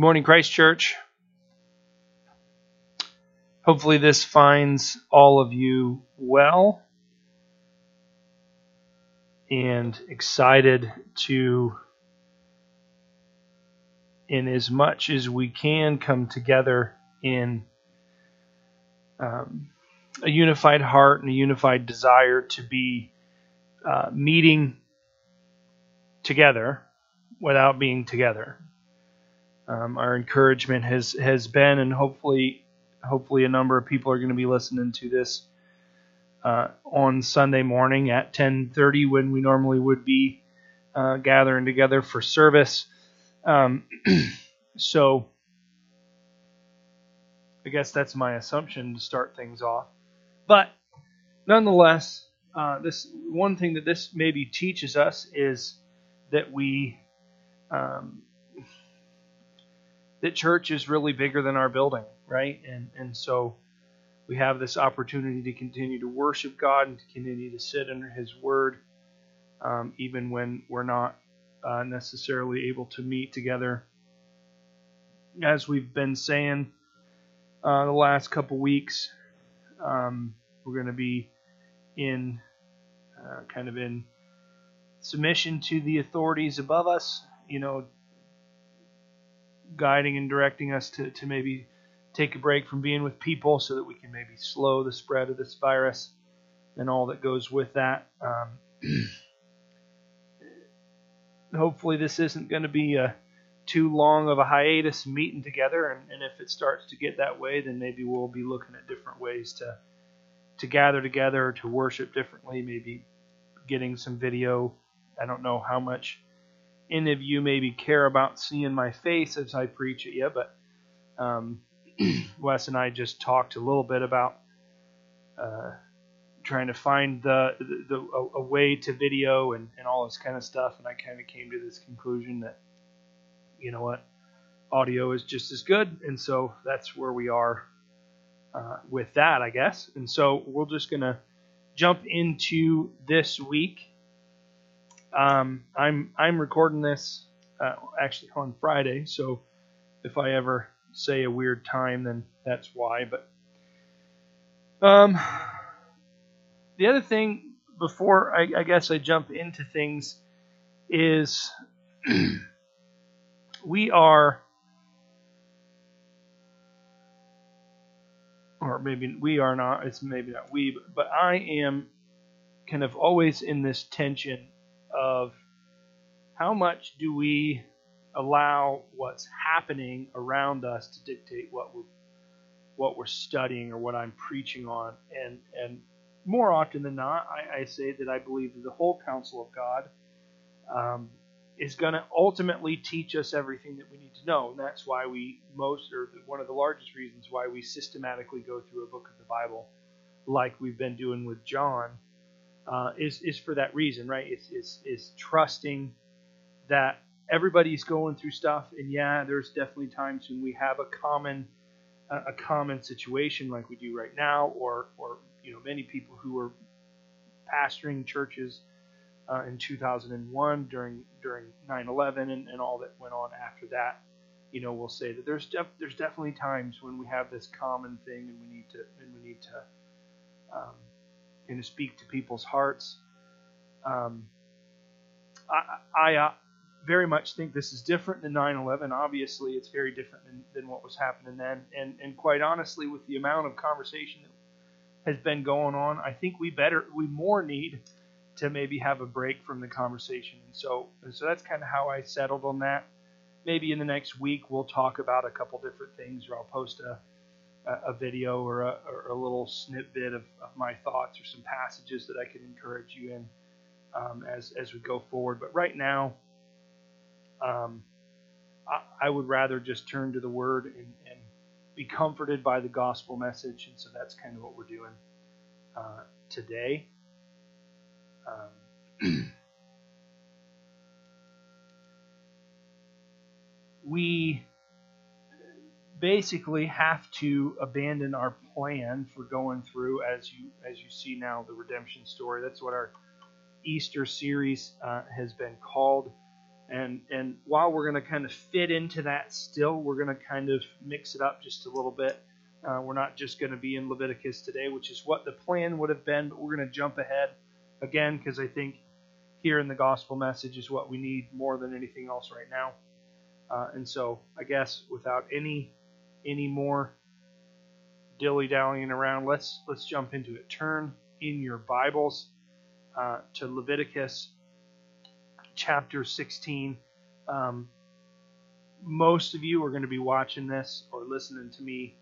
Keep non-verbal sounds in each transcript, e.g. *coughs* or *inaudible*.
morning, Christ Church. Hopefully, this finds all of you well and excited to, in as much as we can, come together in um, a unified heart and a unified desire to be uh, meeting together without being together um, our encouragement has has been, and hopefully, hopefully, a number of people are going to be listening to this uh, on Sunday morning at 10:30 when we normally would be uh, gathering together for service. Um, *clears throat* so, I guess that's my assumption to start things off. But nonetheless, uh, this one thing that this maybe teaches us is that we um, that church is really bigger than our building, right? And and so we have this opportunity to continue to worship God and to continue to sit under His Word, um, even when we're not uh, necessarily able to meet together. As we've been saying uh, the last couple weeks, um, we're going to be in uh, kind of in submission to the authorities above us. You know, guiding and directing us to, to maybe take a break from being with people so that we can maybe slow the spread of this virus and all that goes with that. Um, *clears throat* hopefully, this isn't going to be a too long of a hiatus meeting together, and, and if it starts to get that way, then maybe we'll be looking at different ways to to gather together, to worship differently, maybe getting some video. I don't know how much any of you maybe care about seeing my face as I preach at you, but um, *clears throat* Wes and I just talked a little bit about uh, trying to find the, the, the a, a, way to video and, and all this kind of stuff, and I kind of came to this conclusion that you know what, audio is just as good, and so that's where we are uh, with that, I guess. And so we're just gonna jump into this week um, I'm I'm recording this uh, actually on Friday, so if I ever say a weird time, then that's why. But um, the other thing before I, I guess I jump into things is *clears throat* we are, or maybe we are not. It's maybe not we, but, but I am kind of always in this tension of how much do we allow what's happening around us to dictate what we're what we're studying or what I'm preaching on. And and more often than not I, I say that I believe that the whole counsel of God um, is going to ultimately teach us everything that we need to know. And that's why we most or one of the largest reasons why we systematically go through a book of the Bible like we've been doing with John uh, is is for that reason, right? It's is is trusting that everybody's going through stuff, and yeah, there's definitely times when we have a common a common situation like we do right now, or or you know many people who were pastoring churches uh, in 2001 during during 9/11 and, and all that went on after that. You know, we'll say that there's def- there's definitely times when we have this common thing, and we need to and we need to um, to speak to people's hearts. Um, I, I uh, very much think this is different than 9/11. Obviously, it's very different than, than what was happening then. And and quite honestly, with the amount of conversation that has been going on, I think we better we more need to maybe have a break from the conversation. And so so that's kind of how I settled on that. Maybe in the next week we'll talk about a couple different things, or I'll post a a, video or a, or a little snippet of, of, my thoughts or some passages that I can encourage you in um, as as we go forward. But right now, um, I, I, would rather just turn to the Word and, and, be comforted by the gospel message, and so that's kind of what we're doing uh, today. Um, *clears throat* we basically have to abandon our plan for going through as you as you see now the redemption story. That's what our Easter series uh, has been called, And and while we're going to kind of fit into that still, we're going to kind of mix it up just a little bit. Uh, we're not just going to be in Leviticus today, which is what the plan would have been, but we're going to jump ahead again because I think here in the gospel message is what we need more than anything else right now. Uh, and so, I guess without any any more dilly dallying around, let's let's jump into it. Turn in your Bibles uh, to Leviticus chapter 16. Um, most of you are going to be watching this or listening to me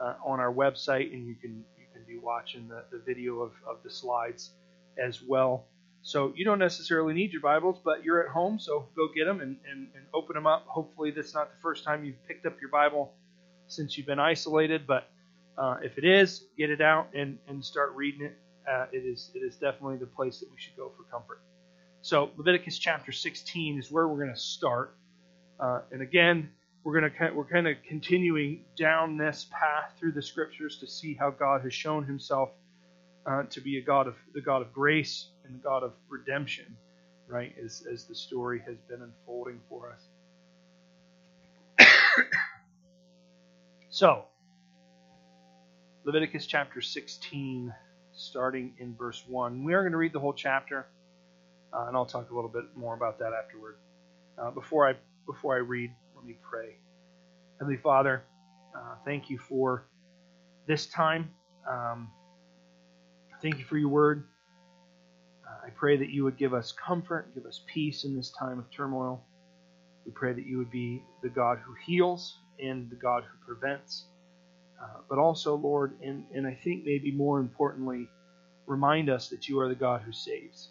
uh, on our website, and you can you can be watching the, the video of, of the slides as well. So you don't necessarily need your Bibles, but you're at home, so go get them and, and, and open them up. Hopefully, this is not the first time you've picked up your Bible since you've been isolated, but uh, if it is, get it out and, and start reading it. Uh, it is it is definitely the place that we should go for comfort. So Leviticus chapter 16 is where we're going to start, uh, and again we're going to we're kind of continuing down this path through the scriptures to see how God has shown Himself uh, to be a God of the God of grace and the God of redemption, right? As as the story has been unfolding for us. So, Leviticus chapter 16, starting in verse 1. We are going to read the whole chapter, uh, and I'll talk a little bit more about that afterward. Uh, before I before I read, let me pray. Heavenly Father, uh, thank you for this time. Um, thank you for your word. Uh, I pray that you would give us comfort, give us peace in this time of turmoil. We pray that you would be the God who heals and the God who prevents. Uh, but also, Lord, and, and I think maybe more importantly, remind us that you are the God who saves.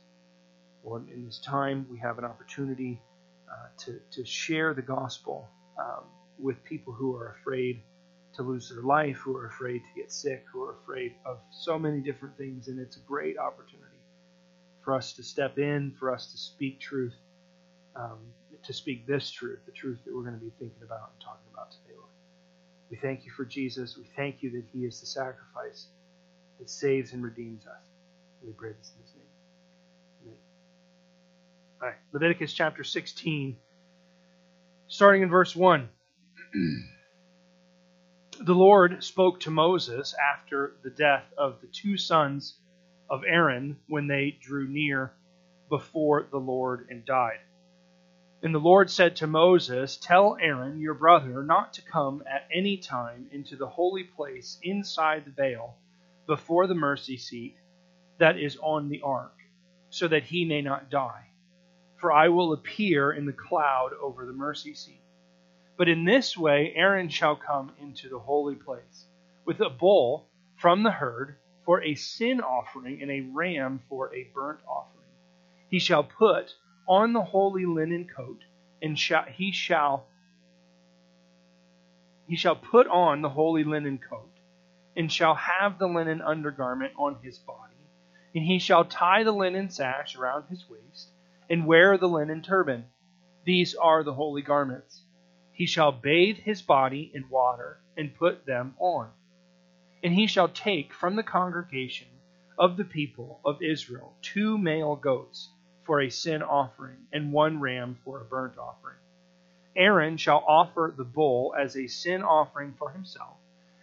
Lord, in this time, we have an opportunity uh, to, to share the gospel um, with people who are afraid to lose their life, who are afraid to get sick, who are afraid of so many different things. And it's a great opportunity for us to step in, for us to speak truth, um, to speak this truth, the truth that we're going to be thinking about and talking about today, Lord. We thank you for Jesus. We thank you that he is the sacrifice that saves and redeems us. We pray this in his name. Amen. All right, Leviticus chapter 16, starting in verse 1. *clears throat* the Lord spoke to Moses after the death of the two sons of Aaron when they drew near before the Lord and died. And the Lord said to Moses, Tell Aaron your brother not to come at any time into the holy place inside the veil before the mercy seat that is on the ark, so that he may not die. For I will appear in the cloud over the mercy seat. But in this way Aaron shall come into the holy place with a bull from the herd for a sin offering and a ram for a burnt offering. He shall put on the holy linen coat, and shall, he shall he shall put on the holy linen coat, and shall have the linen undergarment on his body, and he shall tie the linen sash around his waist, and wear the linen turban. These are the holy garments. He shall bathe his body in water, and put them on. And he shall take from the congregation of the people of Israel two male goats for a sin offering, and one ram for a burnt offering. Aaron shall offer the bull as a sin offering for himself,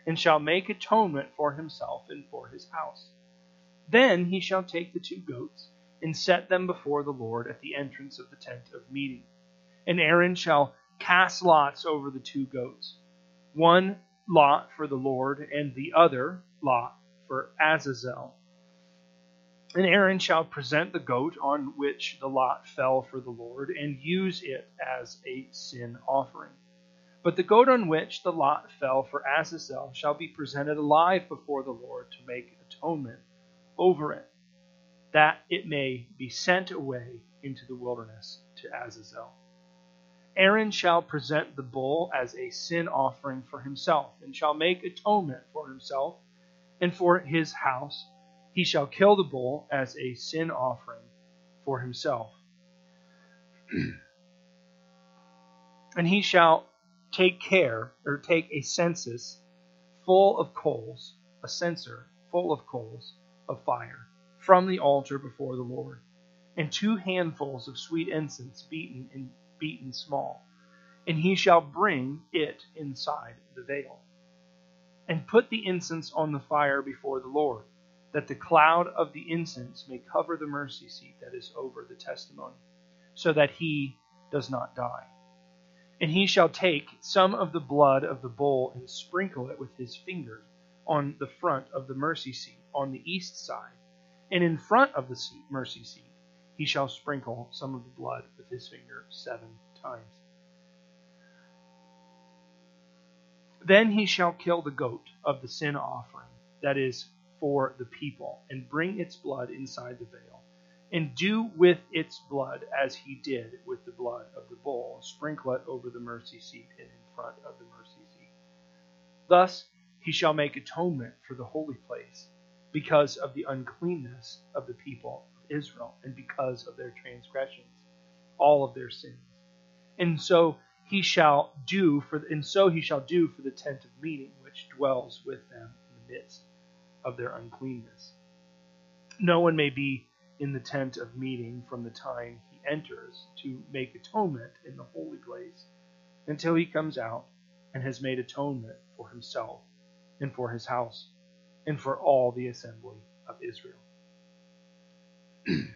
and shall make atonement for himself and for his house. Then he shall take the two goats, and set them before the Lord at the entrance of the tent of meeting. And Aaron shall cast lots over the two goats, one lot for the Lord, and the other lot for Azazel and Aaron shall present the goat on which the lot fell for the Lord, and use it as a sin offering. But the goat on which the lot fell for Azazel shall be presented alive before the Lord to make atonement over it, that it may be sent away into the wilderness to Azazel. Aaron shall present the bull as a sin offering for himself, and shall make atonement for himself and for his house he shall kill the bull as a sin offering for himself. *clears throat* and he shall take care, or take a census full of coals, a censer full of coals of fire, from the altar before the Lord, and two handfuls of sweet incense beaten and beaten small, and he shall bring it inside the veil, and put the incense on the fire before the Lord, that the cloud of the incense may cover the mercy seat that is over the testimony, so that he does not die. And he shall take some of the blood of the bull and sprinkle it with his fingers on the front of the mercy seat on the east side, and in front of the seat, mercy seat he shall sprinkle some of the blood with his finger seven times. Then he shall kill the goat of the sin offering, that is for the people, and bring its blood inside the veil and do with its blood as he did with the blood of the bull. Sprinkle it over the mercy seat and in front of the mercy seat. Thus he shall make atonement for the holy place because of the uncleanness of the people of Israel and because of their transgressions, all of their sins. And so he shall do for and so he shall do for the tent of meeting which dwells with them in the midst of their uncleanness. No one may be in the tent of meeting from the time he enters to make atonement in the holy place until he comes out and has made atonement for himself and for his house and for all the assembly of Israel. *clears throat*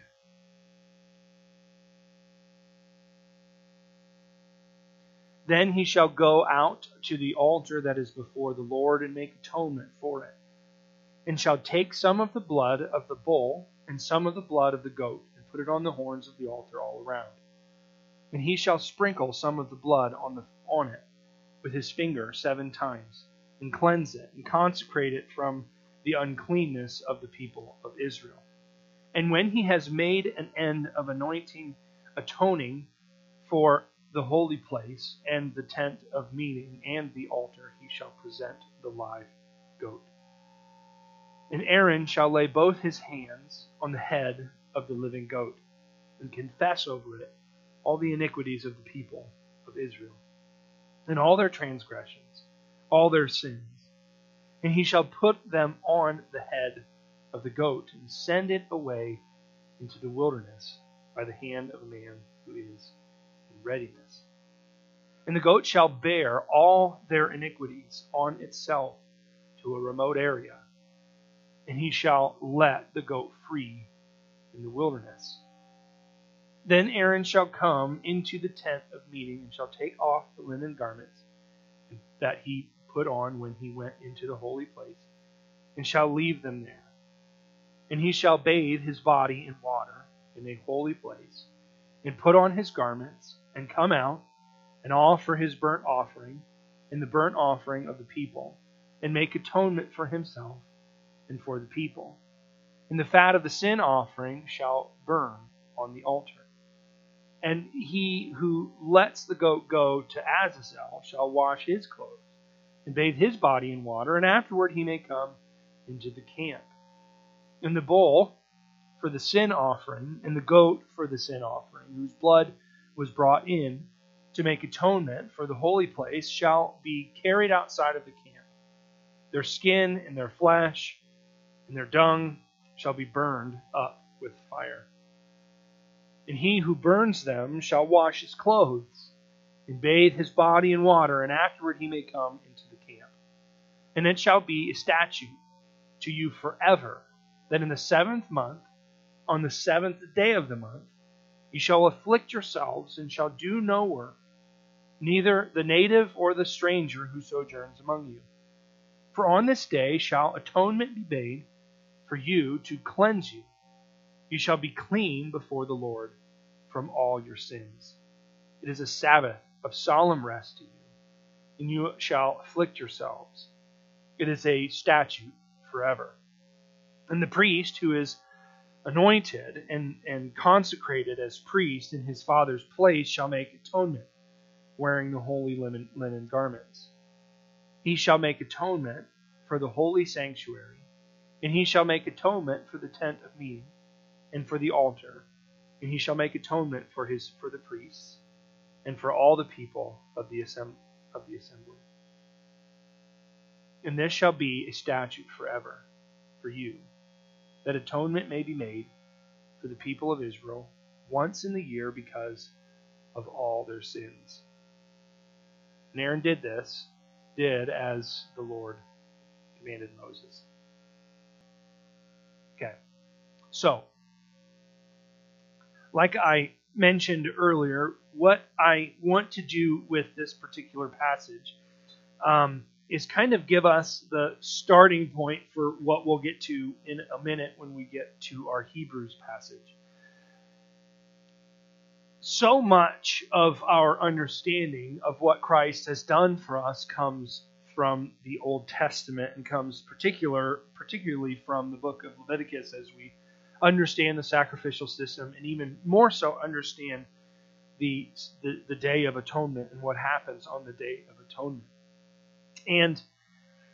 then he shall go out to the altar that is before the Lord and make atonement for it, and shall take some of the blood of the bull and some of the blood of the goat, and put it on the horns of the altar all around. And he shall sprinkle some of the blood on, the, on it with his finger seven times, and cleanse it, and consecrate it from the uncleanness of the people of Israel. And when he has made an end of anointing, atoning for the holy place, and the tent of meeting, and the altar, he shall present the live goat. And Aaron shall lay both his hands on the head of the living goat, and confess over it all the iniquities of the people of Israel, and all their transgressions, all their sins. And he shall put them on the head of the goat, and send it away into the wilderness by the hand of a man who is in readiness. And the goat shall bear all their iniquities on itself to a remote area and he shall let the goat free in the wilderness. Then Aaron shall come into the tent of meeting and shall take off the linen garments that he put on when he went into the holy place, and shall leave them there. And he shall bathe his body in water in a holy place, and put on his garments, and come out, and offer his burnt offering and the burnt offering of the people, and make atonement for himself and for the people. And the fat of the sin offering shall burn on the altar. And he who lets the goat go to Azazel shall wash his clothes and bathe his body in water, and afterward he may come into the camp. And the bull for the sin offering, and the goat for the sin offering, whose blood was brought in to make atonement for the holy place, shall be carried outside of the camp. Their skin and their flesh and their dung shall be burned up with fire. And he who burns them shall wash his clothes, and bathe his body in water, and afterward he may come into the camp. And it shall be a statute to you forever that in the seventh month, on the seventh day of the month, you shall afflict yourselves, and shall do no work, neither the native or the stranger who sojourns among you. For on this day shall atonement be made for you to cleanse you. You shall be clean before the Lord from all your sins. It is a Sabbath of solemn rest to you, and you shall afflict yourselves. It is a statute forever. And the priest who is anointed and, and consecrated as priest in his father's place shall make atonement, wearing the holy linen, linen garments. He shall make atonement for the holy sanctuary and he shall make atonement for the tent of meeting, and for the altar, and he shall make atonement for his for the priests, and for all the people of the, assemb- of the assembly. And this shall be a statute forever for you, that atonement may be made for the people of Israel once in the year because of all their sins. And Aaron did this, did as the Lord commanded Moses. So, like I mentioned earlier, what I want to do with this particular passage um, is kind of give us the starting point for what we'll get to in a minute when we get to our Hebrews passage. So much of our understanding of what Christ has done for us comes from the Old Testament and comes particular particularly from the book of Leviticus as we understand the sacrificial system and even more so understand the, the, the Day of Atonement and what happens on the Day of Atonement. And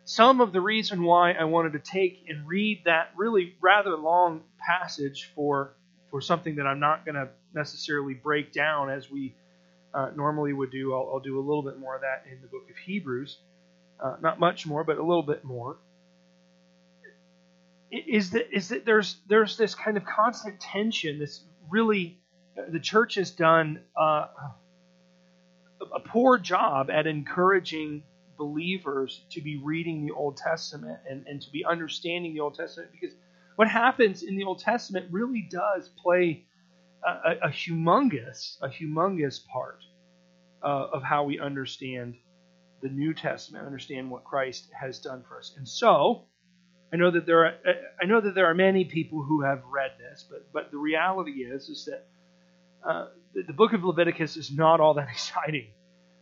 some of the reason why I wanted to take and read that really rather long passage for for something that I'm not going to necessarily break down as we uh, normally would do. I'll, I'll, do a little bit more of that in the book of Hebrews, uh, not much more, but a little bit more. Is that is that there's there's this kind of constant tension. This really the church has done uh, a poor job at encouraging believers to be reading the Old Testament and, and to be understanding the Old Testament because what happens in the Old Testament really does play a, a, humongous, a humongous part uh, of how we understand the New Testament, understand what Christ has done for us. And so, I know that there are I know that there are many people who have read this, but but the reality is is that uh, the, the, book of Leviticus is not all that *laughs* exciting.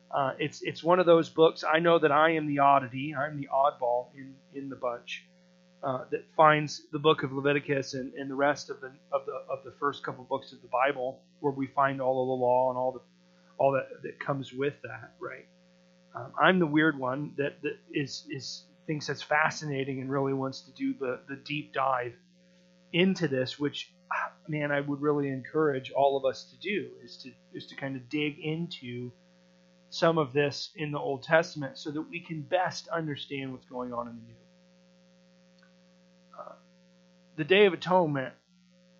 Uh, it's it's one of those books. I know that I am the oddity. I'm the oddball in in the bunch uh, that finds the book of Leviticus and, and the rest of the of the of the first couple books of the Bible, where we find all of the law and all the all that that comes with that. Right. Um, I'm the weird one that that is is thinks that's fascinating and really wants to do the the deep dive into this, which man, I would really encourage all of us to do is to is to kind of dig into some of this in the Old Testament so that we can best understand what's going on in the New. Uh, the Day of Atonement,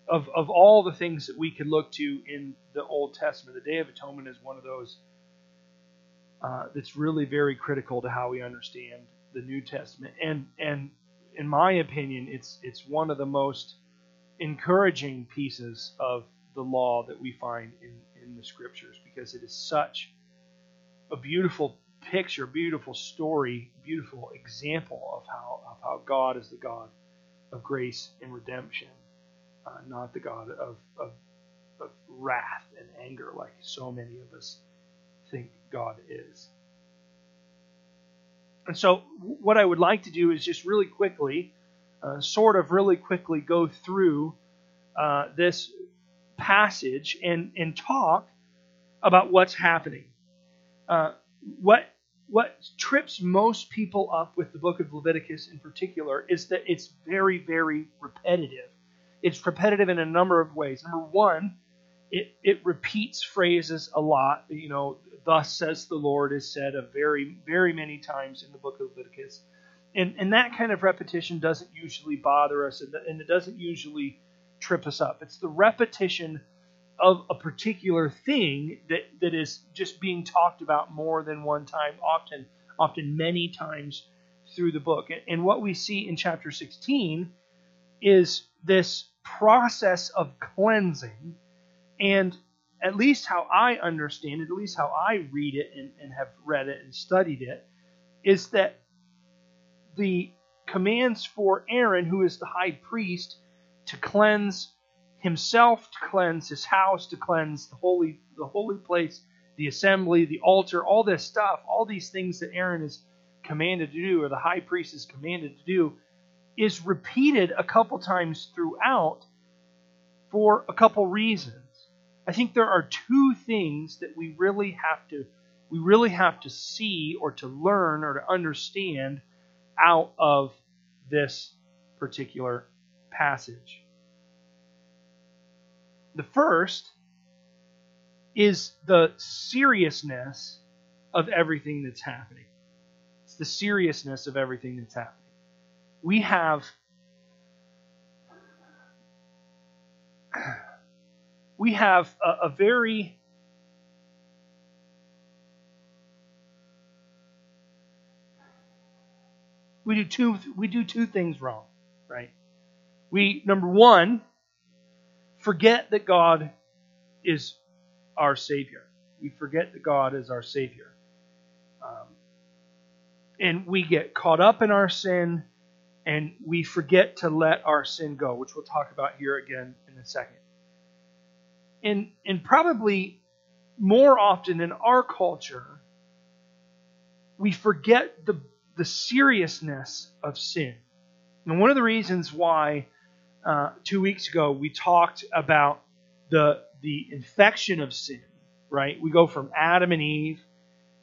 of, of all the things that we could look to in the Old Testament, the Day of Atonement is one of those uh, that's really very critical to how we understand the New Testament. And and in my opinion, it's it's one of the most encouraging pieces of the law that we find in, in the scriptures because it is such a beautiful picture, beautiful story, beautiful example of how of how God is the God of grace and redemption, uh, not the God of, of of wrath and anger like so many of us think God is. And so, what I would like to do is just really quickly, uh, sort of really quickly, go through uh, this passage and and talk about what's happening. Uh, what what trips most people up with the book of Leviticus in particular is that it's very very repetitive. It's repetitive in a number of ways. Number one, it it repeats phrases a lot. You know, thus says the Lord is said a very very many times in the book of Leviticus. And, and that kind of repetition doesn't usually bother us, and, and it doesn't usually trip us up. It's the repetition of a particular thing that, that is just being talked about more than one time, often, often many times through the book. And what we see in chapter 16 is this process of cleansing, and at least how I understand it, at least how I read it and, and have read it and studied it, is that the commands for Aaron, who is the high priest, to cleanse himself, to cleanse his house, to cleanse the holy the holy place, the assembly, the altar, all this stuff, all these things that Aaron is commanded to do, or the high priest is commanded to do, is repeated a couple times throughout for a couple reasons. I think there are two things that we really have to we really have to see or to learn or to understand out of this particular passage. The first is the seriousness of everything that's happening. It's the seriousness of everything that's happening. We have we have a, a very we do two we do two things wrong, right? We number one forget that God is our savior. We forget that God is our savior, um, and we get caught up in our sin, and we forget to let our sin go, which we'll talk about here again in a second. And, and probably more often in our culture, we forget the, the seriousness of sin. And one of the reasons why uh, two weeks ago we talked about the, the infection of sin, right? We go from Adam and Eve,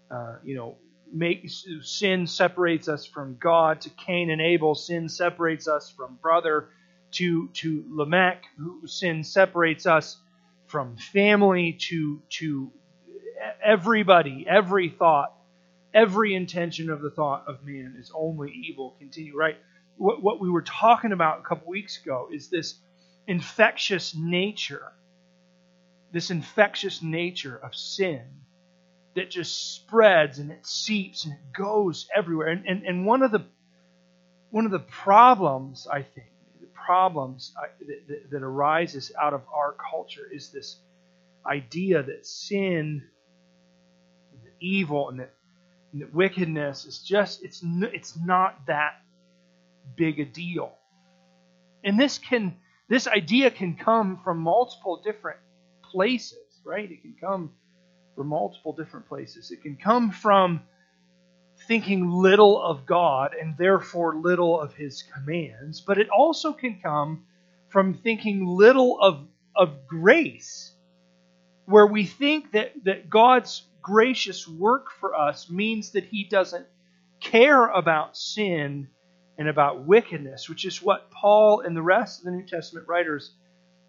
uh, you know, make, sin separates us from God, to Cain and Abel, sin separates us from brother, to, to Lamech, who sin separates us from family, to, to everybody, every thought, every intention of the thought of man is only evil. Continue, right? What, what we were talking about a couple weeks ago is this infectious nature, this infectious nature of sin that just spreads and it seeps and it goes everywhere. And, and, and one of the one of the problems, I think, problems that, that, arises out of our culture is this idea that sin, and that evil, and that, and that wickedness is just it's it's not that big a deal. And this can this idea can come from multiple different places, right? It can come from multiple different places. It can come from thinking little of God and therefore little of his commands, but it also can come from thinking little of, of grace, where we think that, that God's gracious work for us means that he doesn't care about sin and about wickedness, which is what Paul and the rest of the New Testament writers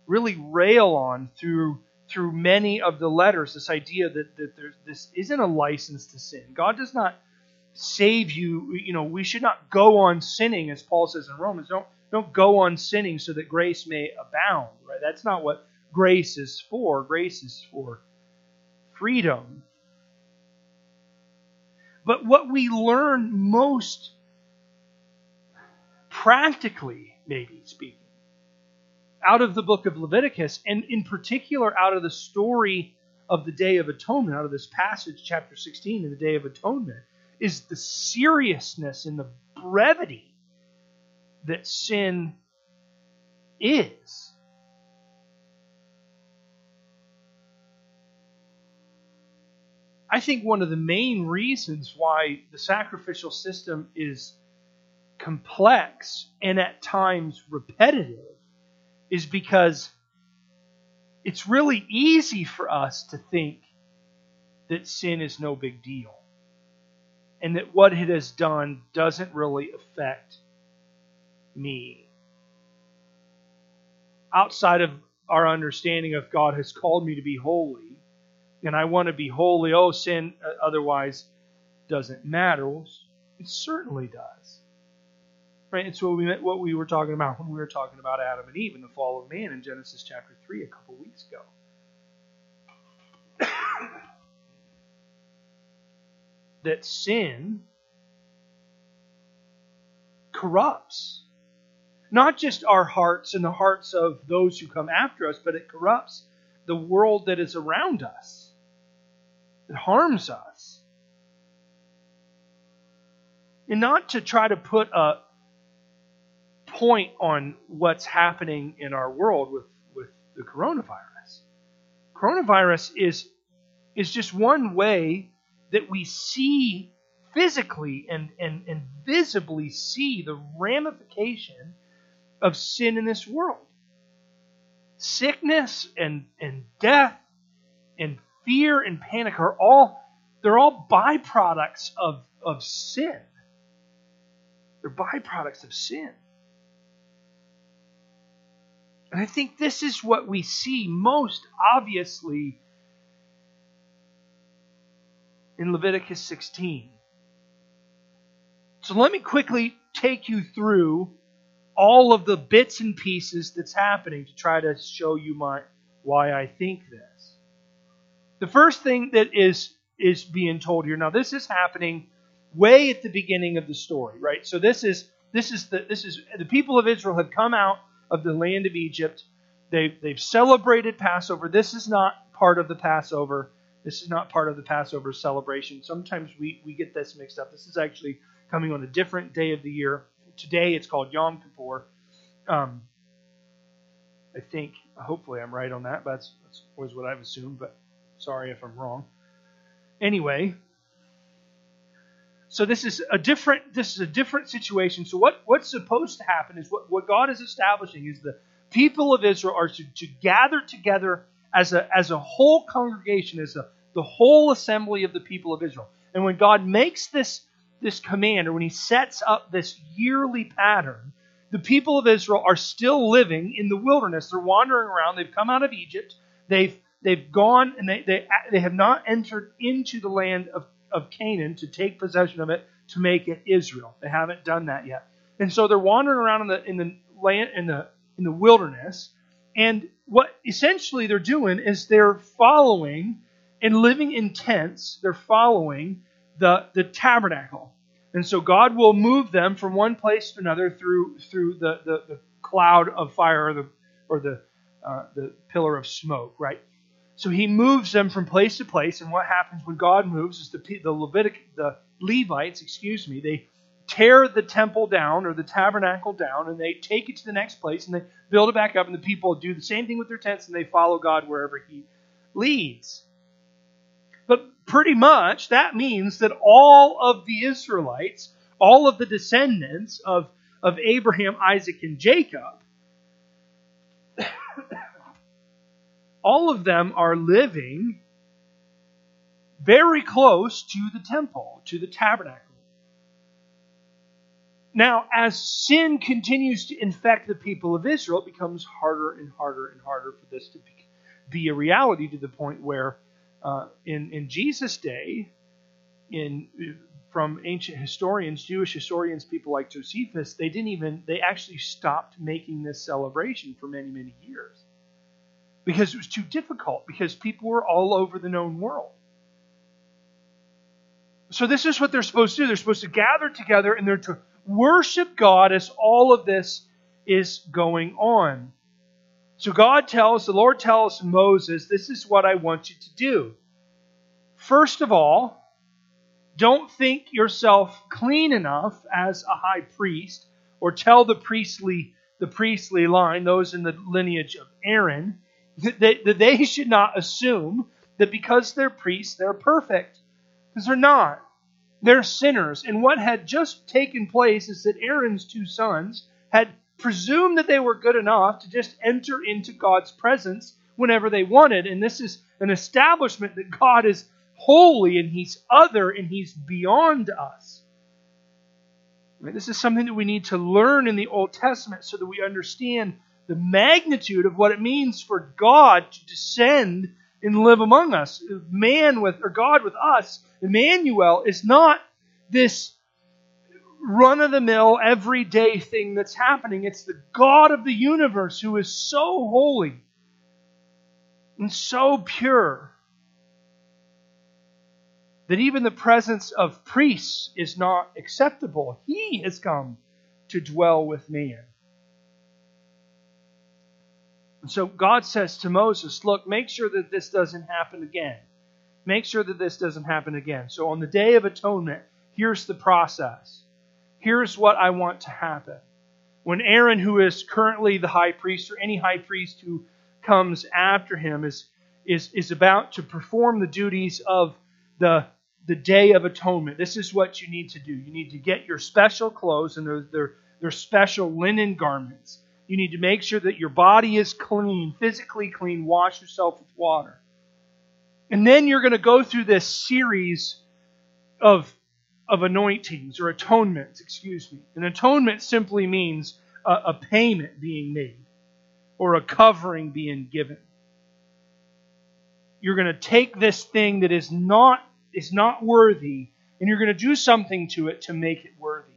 really rail on through through many of the letters this idea that, that this isn't a license to sin. God does not save you. You know, we should not go on sinning, as Paul says in Romans. Don't don't go on sinning so that grace may abound. Right? That's not what grace is for. Grace is for freedom. But what we learn most practically, maybe speaking, out of the book of Leviticus, and in particular out of the story of the Day of Atonement, out of this passage, chapter 16, in the Day of Atonement, is the seriousness and the brevity that sin is. I think one of the main reasons why the sacrificial system is complex and at times repetitive is because it's really easy for us to think that sin is no big deal and that what it has done doesn't really affect me. Outside of our understanding of God has called me to be holy, and I want to be holy, oh, sin uh, otherwise doesn't matter. It certainly does. Right? It's what we what we were talking about when we were talking about Adam and Eve and the fall of man in Genesis chapter three a couple weeks ago. That sin corrupts not just our hearts and the hearts of those who come after us, but it corrupts the world that is around us. It harms us. And not to try to put a, point on what's happening in our world with, with the coronavirus. Coronavirus is, is just one way that we see physically and, and, and visibly see the ramification of sin in this world. Sickness and, and death and fear and panic are all they're all byproducts of, of sin. They're byproducts of sin. And I think this is what we see most obviously in Leviticus 16. So let me quickly take you through all of the bits and pieces that's happening to try to show you my why I think this. The first thing that is is being told here. Now this is happening way at the beginning of the story, right? So this is this is the this is the people of Israel have come out of the land of Egypt. They've they've celebrated Passover. This is not part of the Passover. This is not part of the Passover celebration. Sometimes we, we get this mixed up. This is actually coming on a different day of the year. Today it's called Yom Kippur. Um, I think, hopefully, I'm right on that. But that's, that's always what I've assumed. But sorry if I'm wrong. Anyway, so this is a different this is a different situation. So what what's supposed to happen is what what God is establishing is the people of Israel are to, to gather together as a as a whole congregation, as a the whole assembly of the people of Israel. And when God makes this this command, or when He sets up this yearly pattern, the people of Israel are still living in the wilderness. They're wandering around. They've come out of Egypt. They've they've gone and they they, they have not entered into the land of, of Canaan to take possession of it to make it Israel. They haven't done that yet. And so they're wandering around in the in the land in the in the wilderness. And what essentially they're doing is they're following and living in tents. They're following the, the tabernacle. And so God will move them from one place to another through through the, the, the cloud of fire or the or the uh, the pillar of smoke, right? So he moves them from place to place, and what happens when God moves is the the Levitic the Levites, excuse me, they tear the temple down or the tabernacle down and they take it to the next place and they build it back up and the people do the same thing with their tents and they follow God wherever he leads. But pretty much that means that all of the Israelites, all of the descendants of, of Abraham, Isaac, and Jacob, *coughs* all of them are living very close to the temple, to the tabernacle. Now, as sin continues to infect the people of Israel, it becomes harder and harder and harder for this to be a reality to the point where, uh, in in Jesus' day, in from ancient historians, Jewish historians, people like Josephus, they didn't even they actually stopped making this celebration for many many years because it was too difficult because people were all over the known world. So this is what they're supposed to do. They're supposed to gather together and they're to worship God as all of this is going on. So God tells, the Lord tells Moses, this is what I want you to do. First of all, don't think yourself clean enough as a high priest, or tell the priestly the priestly line, those in the lineage of Aaron, that they, that they should not assume that because they're priests, they're perfect. Because they're not. They're sinners. And what had just taken place is that Aaron's two sons had presumed that they were good enough to just enter into God's presence whenever they wanted. And this is an establishment that God is holy and He's other and He's beyond us. This is something that we need to learn in the Old Testament so that we understand the magnitude of what it means for God to descend and live among us. Man with or God with us, Emmanuel, is not this run of the mill, everyday thing that's happening. It's the God of the universe who is so holy and so pure that even the presence of priests is not acceptable. He has come to dwell with man. And so God says to Moses, Look, make sure that this doesn't happen again. Make sure that this doesn't happen again. So on the Day of Atonement, here's the process. Here's what I want to happen. When Aaron, who is currently the high priest, or any high priest who comes after him, is, is, is about to perform the duties of the, the Day of Atonement, this is what you need to do. You need to get your special clothes, and they're, they're special linen garments. You need to make sure that your body is clean, physically clean. Wash yourself with water. And then you're going to go through this series of, of anointings or atonements, excuse me. An atonement simply means a, a payment being made or a covering being given. You're going to take this thing that is not, is not worthy and you're going to do something to it to make it worthy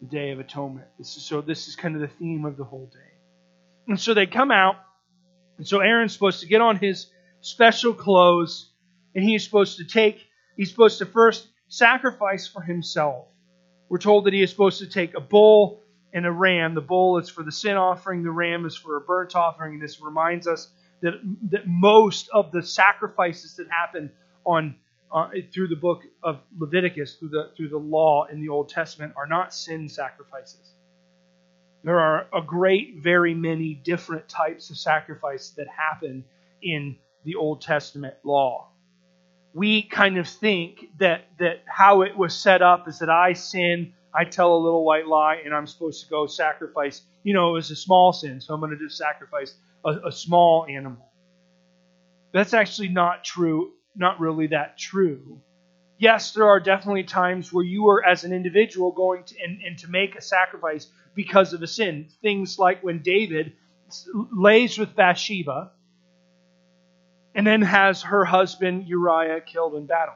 the Day of Atonement. This is, so this is kind of the theme of the whole day. And so they come out, and so Aaron's supposed to get on his special clothes, and he is supposed to take, he's supposed to first sacrifice for himself. We're told that he is supposed to take a bull and a ram. The bull is for the sin offering, the ram is for a burnt offering. And this reminds us that, that most of the sacrifices that happen on uh, through the book of Leviticus, through the through the law in the Old Testament, are not sin sacrifices. There are a great, very many different types of sacrifice that happen in the Old Testament law. We kind of think that that how it was set up is that I sin, I tell a little white lie, and I'm supposed to go sacrifice. You know, it was a small sin, so I'm going to just sacrifice a, a small animal. That's actually not true, not really that true. Yes, there are definitely times where you are, as an individual, going to and, and to make a sacrifice because of a sin. Things like when David lays with Bathsheba and then has her husband Uriah killed in battle.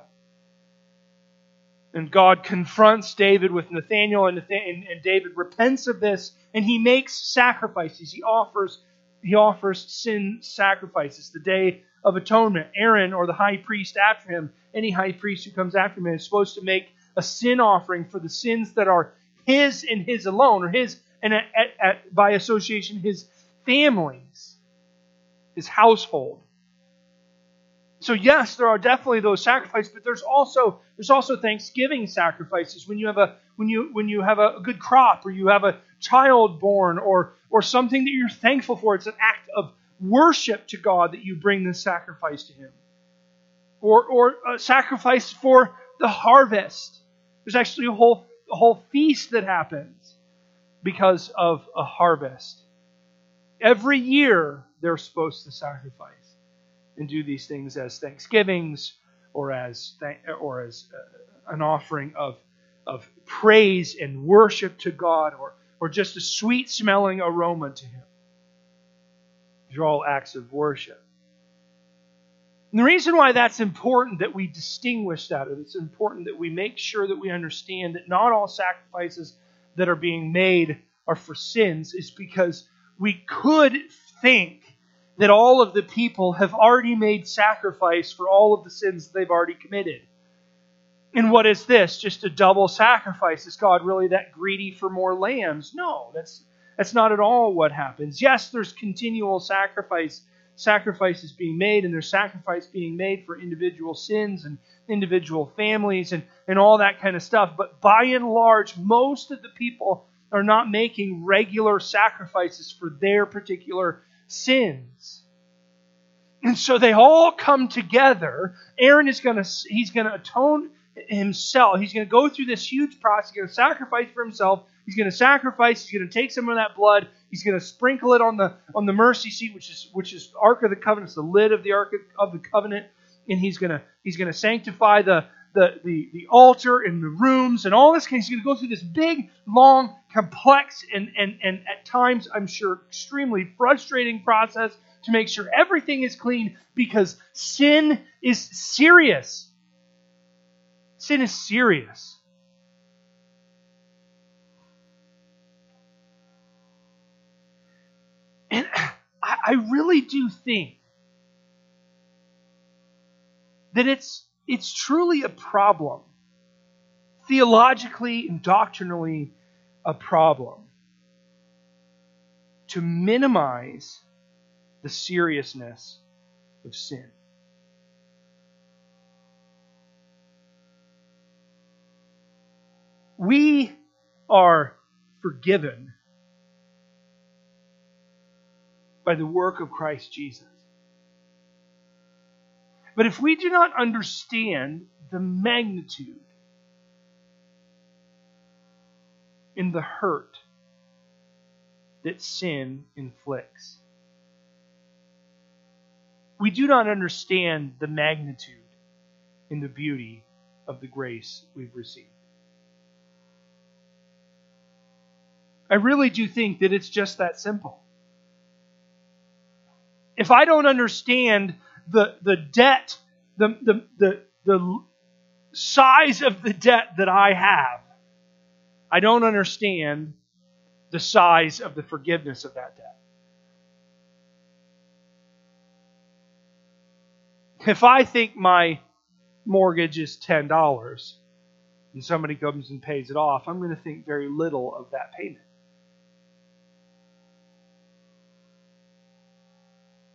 And God confronts David with Nathaniel, and, Nathaniel, and David repents of this, and he makes sacrifices. He offers he offers sin sacrifices. The Day of Atonement, Aaron or the high priest after him, any high priest who comes after him is supposed to make a sin offering for the sins that are his and his alone, or his and at, at, by association his family's, his household. So yes, there are definitely those sacrifices, but there's also there's also Thanksgiving sacrifices when you have a when you when you have a good crop or you have a child born or or something that you're thankful for. It's an act of worship to God that you bring this sacrifice to Him. Or or a sacrifice for the harvest. There's actually a whole a whole feast that happens because of a harvest. Every year they're supposed to sacrifice and do these things as thanksgivings or as or as uh, an offering of of praise and worship to God or or just a sweet smelling aroma to him. These are all acts of worship. And the reason why that's important that we distinguish that, and it's important that we make sure that we understand that not all sacrifices that are being made are for sins, is because we could think that all of the people have already made sacrifice for all of the sins they've already committed. And what is this? Just a double sacrifice? Is God really that greedy for more lambs? No, that's that's not at all what happens. Yes, there's continual sacrifice sacrifices being made, and there's sacrifice being made for individual sins and individual families and, and all that kind of stuff. But by and large, most of the people are not making regular sacrifices for their particular sins. And so they all come together. Aaron is going to he's going to atone himself. He's going to go through this huge process. He's going to sacrifice for himself. He's going to sacrifice. He's going to take some of that blood. He's going to sprinkle it on the on the mercy seat, which is which is Ark of the Covenant. It's the lid of the Ark of the Covenant, and he's going to he's going to sanctify the the, the, the altar and the rooms and all this. He's going to go through this big, long, complex, and, and, and at times, I'm sure, extremely frustrating process to make sure everything is clean because sin is serious. Sin is serious. And I really do think that it's it's truly a problem. Theologically and doctrinally, a problem. To minimize the seriousness of sin. We are forgiven by the work of Christ Jesus. But if we do not understand the magnitude in the hurt that sin inflicts, we do not understand the magnitude in the beauty of the grace we've received. I really do think that it's just that simple. If I don't understand the, the debt, the, the, the, the size of the debt that I have, I don't understand the size of the forgiveness of that debt. If I think my mortgage is $10 and somebody comes and pays it off, I'm going to think very little of that payment.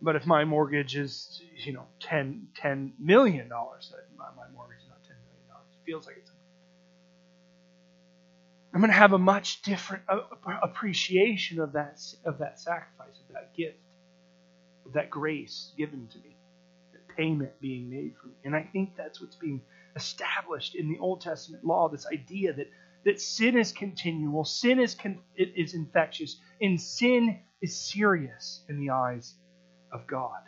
But if my mortgage is, you know, 10, $10 million, my, my mortgage is not $10 million. It feels like it's. I'm going to have a much different appreciation of that, of that sacrifice, of that gift, of that grace given to me, that payment being made for me. And I think that's what's being established in the Old Testament law this idea that, that sin is continual, sin is, con- is infectious, and sin is serious in the eyes of God.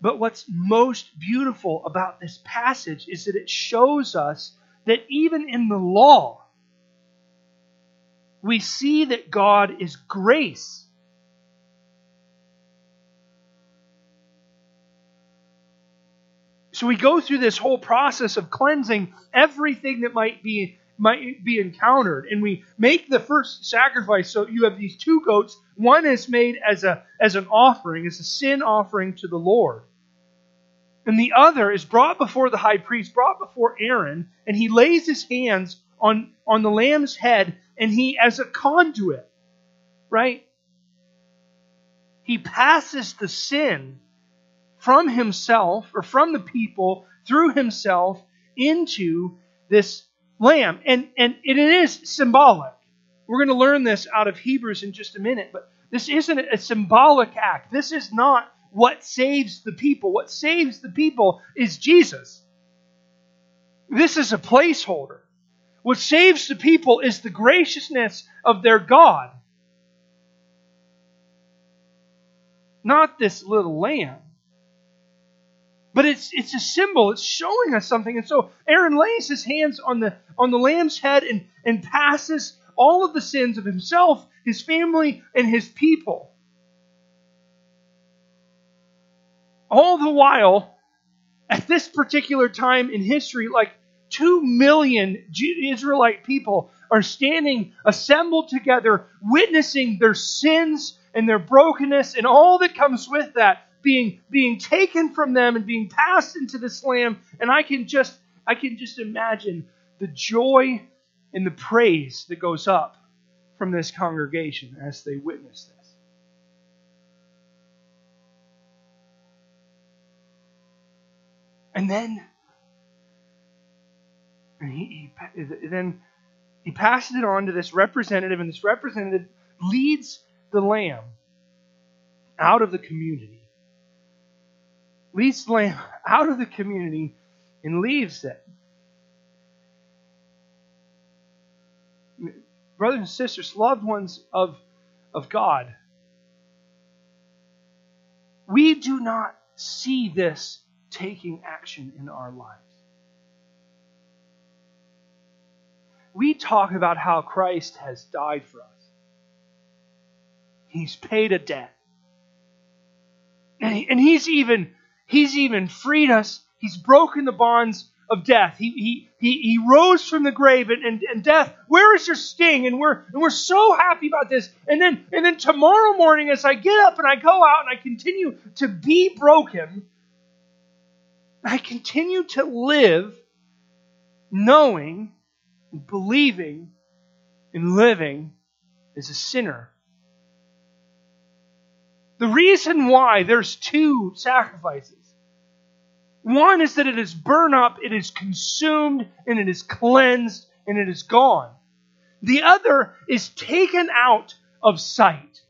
But what's most beautiful about this passage is that it shows us that even in the law, we see that God is grace. So we go through this whole process of cleansing everything that might be might be encountered. And we make the first sacrifice. So you have these two goats. One is made as a as an offering, as a sin offering to the Lord. And the other is brought before the high priest, brought before Aaron, and he lays his hands on, on the lamb's head, and he, as a conduit, right? He passes the sin from himself or from the people through himself into this lamb. And, and it is symbolic. We're going to learn this out of Hebrews in just a minute, but this isn't a symbolic act. This is not what saves the people. What saves the people is Jesus. This is a placeholder. What saves the people is the graciousness of their God, not this little lamb. But it's it's a symbol. It's showing us something. And so Aaron lays his hands on the on the lamb's head and, and passes all of the sins of himself, his family, and his people. All the while, at this particular time in history, like two million Israelite people are standing assembled together, witnessing their sins and their brokenness and all that comes with that being being taken from them and being passed into this lamb and i can just i can just imagine the joy and the praise that goes up from this congregation as they witness this. And then and he, he then he passes it on to this representative and this representative leads the lamb out of the community leads the lamb out of the community and leaves it. Brothers and sisters, loved ones of, of God, we do not see this taking action in our lives. We talk about how Christ has died for us. He's paid a debt. And, he, and he's even He's even freed us. He's broken the bonds of death. He, he, he, he rose from the grave and, and, and death, where is your sting? And we're, and we're so happy about this. And then, and then tomorrow morning, as I get up and I go out and I continue to be broken, I continue to live knowing, believing, and living as a sinner the reason why there's two sacrifices one is that it is burned up, it is consumed, and it is cleansed, and it is gone. The other is taken out of sight,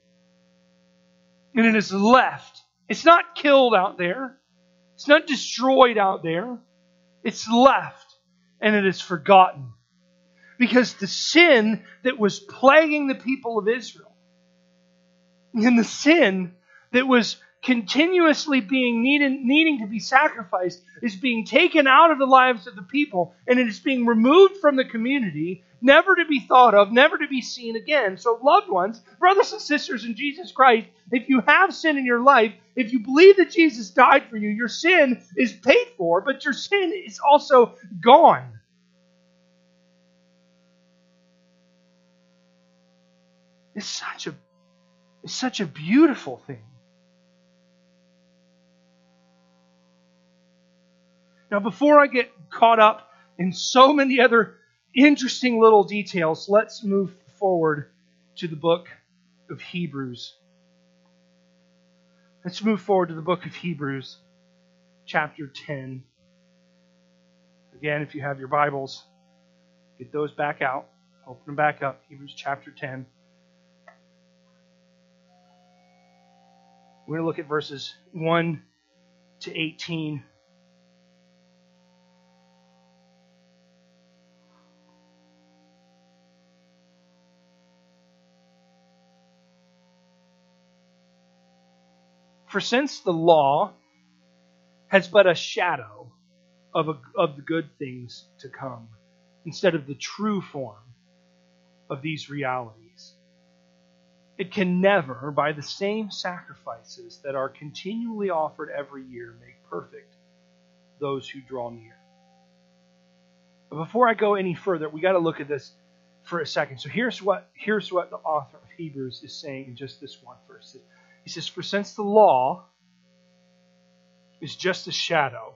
and it is left. It's not killed out there, it's not destroyed out there, it's left, and it is forgotten. Because the sin that was plaguing the people of Israel, and the sin that was continuously being needed, needing to be sacrificed is being taken out of the lives of the people and it is being removed from the community, never to be thought of, never to be seen again. So, loved ones, brothers and sisters in Jesus Christ, if you have sin in your life, if you believe that Jesus died for you, your sin is paid for, but your sin is also gone. It's such a it's such a beautiful thing. Now, before I get caught up in so many other interesting little details. Let's move forward to the book of Hebrews. Let's move forward to the book of Hebrews, chapter 10. Again, if you have your Bibles, get those back out, open them back up. Hebrews chapter 10. We're going to look at verses 1 to 18. For since the law has but a shadow of, a, of the good things to come, instead of the true form of these realities, it can never, by the same sacrifices that are continually offered every year, make perfect those who draw near. But before I go any further, we got to look at this for a second. So here's what here's what the author of Hebrews is saying in just this one verse. He says, For since the law is just a shadow.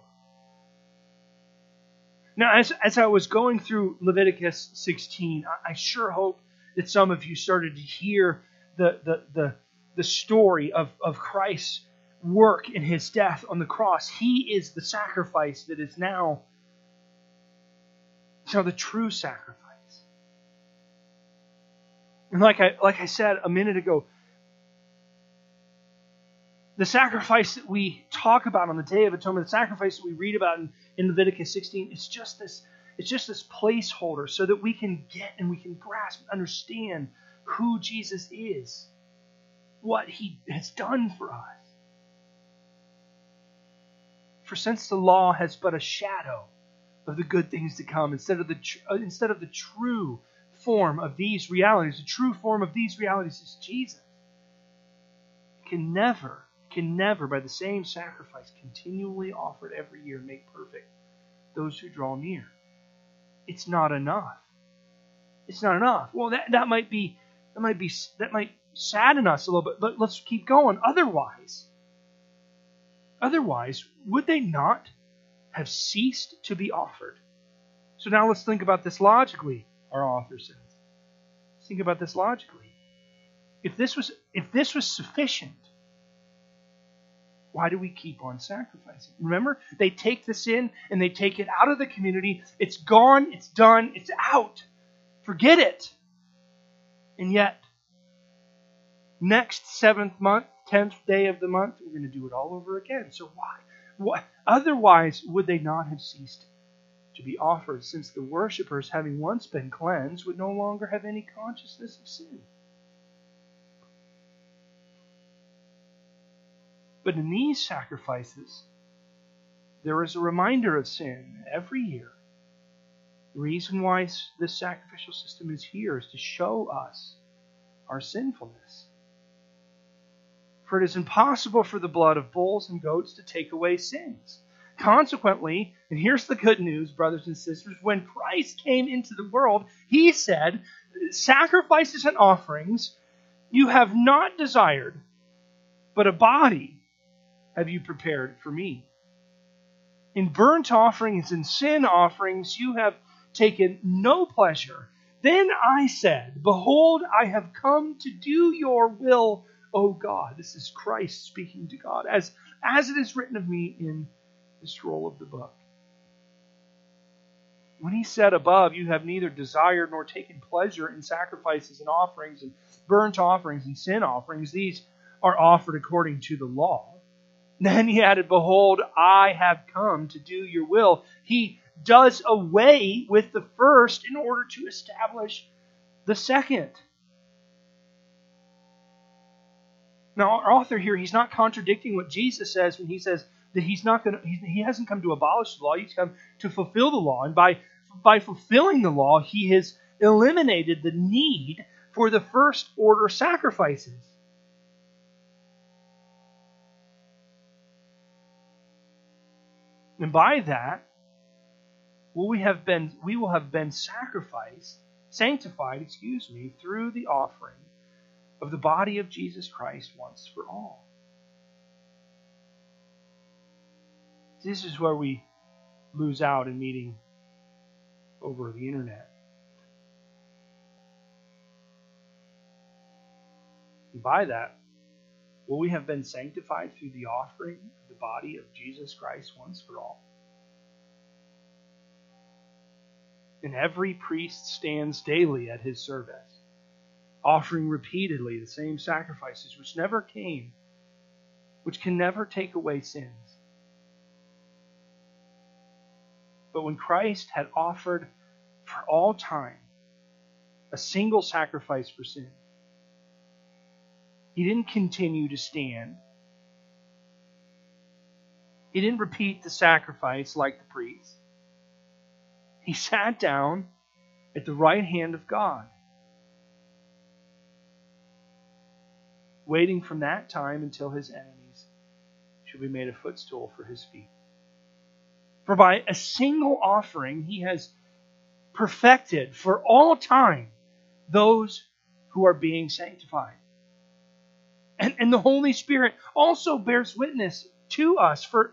Now, as, as I was going through Leviticus 16, I, I sure hope that some of you started to hear the, the, the, the story of, of Christ's work in his death on the cross. He is the sacrifice that is now, now the true sacrifice. And like I, like I said a minute ago, the sacrifice that we talk about on the Day of Atonement, the sacrifice that we read about in, in Leviticus 16, it's just this it's just this placeholder so that we can get and we can grasp and understand who Jesus is, what he has done for us. For since the law has but a shadow of the good things to come, instead of the uh, instead of the true form of these realities, the true form of these realities is Jesus. It can never can never, by the same sacrifice continually offered every year, make perfect those who draw near. It's not enough. It's not enough. Well, that, that might be that might be that might sadden us a little bit, but let's keep going. Otherwise, otherwise, would they not have ceased to be offered? So now let's think about this logically, our author says. Let's think about this logically. If this was if this was sufficient, why do we keep on sacrificing? Remember, they take the sin and they take it out of the community. It's gone, it's done, it's out. Forget it. And yet, next seventh month, tenth day of the month, we're going to do it all over again. So why? Why? Otherwise, would they not have ceased to be offered, since the worshippers, having once been cleansed, would no longer have any consciousness of sin? But in these sacrifices, there is a reminder of sin every year. The reason why this sacrificial system is here is to show us our sinfulness. For it is impossible for the blood of bulls and goats to take away sins. Consequently, and here's the good news, brothers and sisters, when Christ came into the world, he said, Sacrifices and offerings you have not desired, but a body have you prepared for me? In burnt offerings and sin offerings you have taken no pleasure. Then I said, Behold, I have come to do your will, O God. This is Christ speaking to God, as, as it is written of me in the scroll of the book. When he said above, You have neither desired nor taken pleasure in sacrifices and offerings and burnt offerings and sin offerings, these are offered according to the law. Then he added, Behold, I have come to do your will. He does away with the first in order to establish the second. Now, our author here, he's not contradicting what Jesus says when he says that he's not going to, he hasn't come to abolish the law, he's come to fulfill the law. And by, by fulfilling the law, he has eliminated the need for the first order sacrifices. And by that, will we have been we will have been sacrificed, sanctified, excuse me, through the offering of the body of Jesus Christ once for all. This is where we lose out in meeting over the internet. And by that, will we have been sanctified through the offering body of Jesus Christ once for all? And every priest stands daily at his service, offering repeatedly the same sacrifices which never came, which can never take away sins. But when Christ had offered for all time a single sacrifice for sin, he didn't continue to stand. He didn't repeat the sacrifice like the priest. He *laughs* sat down at the right hand of God, waiting from that time until his enemies should be made a footstool for his feet. For by a single offering he has perfected for all time those who are being sanctified. And, and the Holy Spirit also bears witness to us for,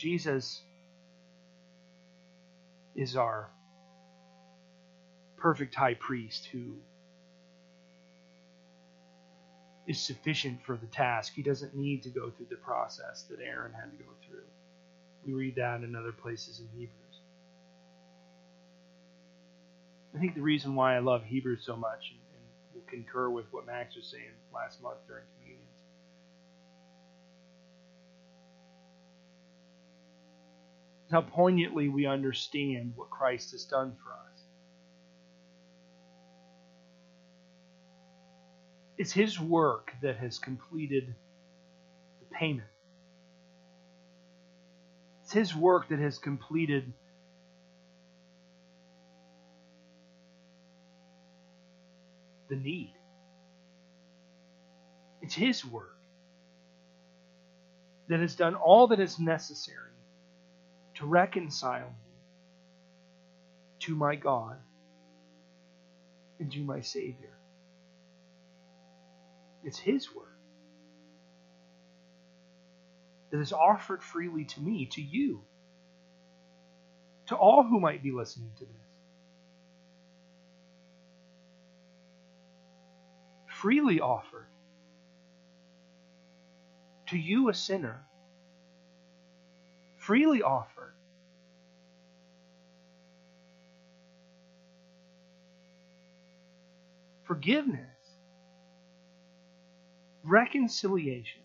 Jesus is our perfect high priest who is sufficient for the task. He doesn't need to go through the process that Aaron had to go through. We read that in other places in Hebrews. I think the reason why I love Hebrews so much, and, and will concur with what Max was saying last month during communions, is how poignantly we understand what Christ has done for us. It's His work that has completed the payment. It's His work that has completed the need. It's His work that has done all that is necessary to reconcile me to my God and to my Savior. It's His word that is offered freely to me, to you, to all who might be listening to this. Freely offered to you, a sinner, freely offered. Forgiveness reconciliation,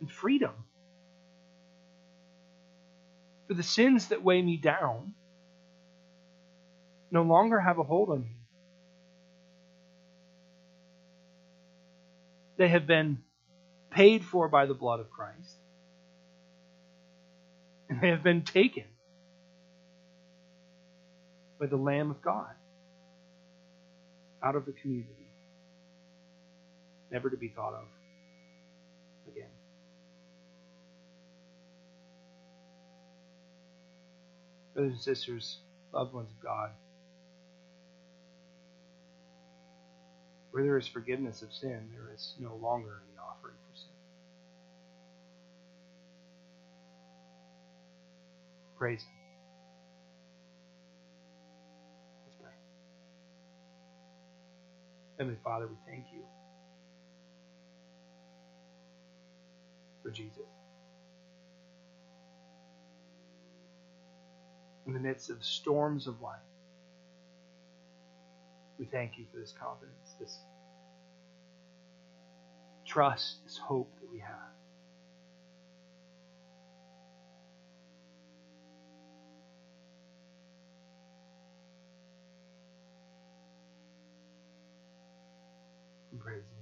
and freedom. For the sins that weigh me down no longer have a hold on me. They have been paid for by the blood of Christ, they have been taken by the Lamb of God out of the community never to be thought of again. Brothers and sisters, loved ones of God, where there is forgiveness of sin, there is no longer Praise Him. Let's pray. Heavenly Father, we thank you. for Jesus. In the midst of storms of life, we thank you for this confidence, this trust, this hope that we have. Him.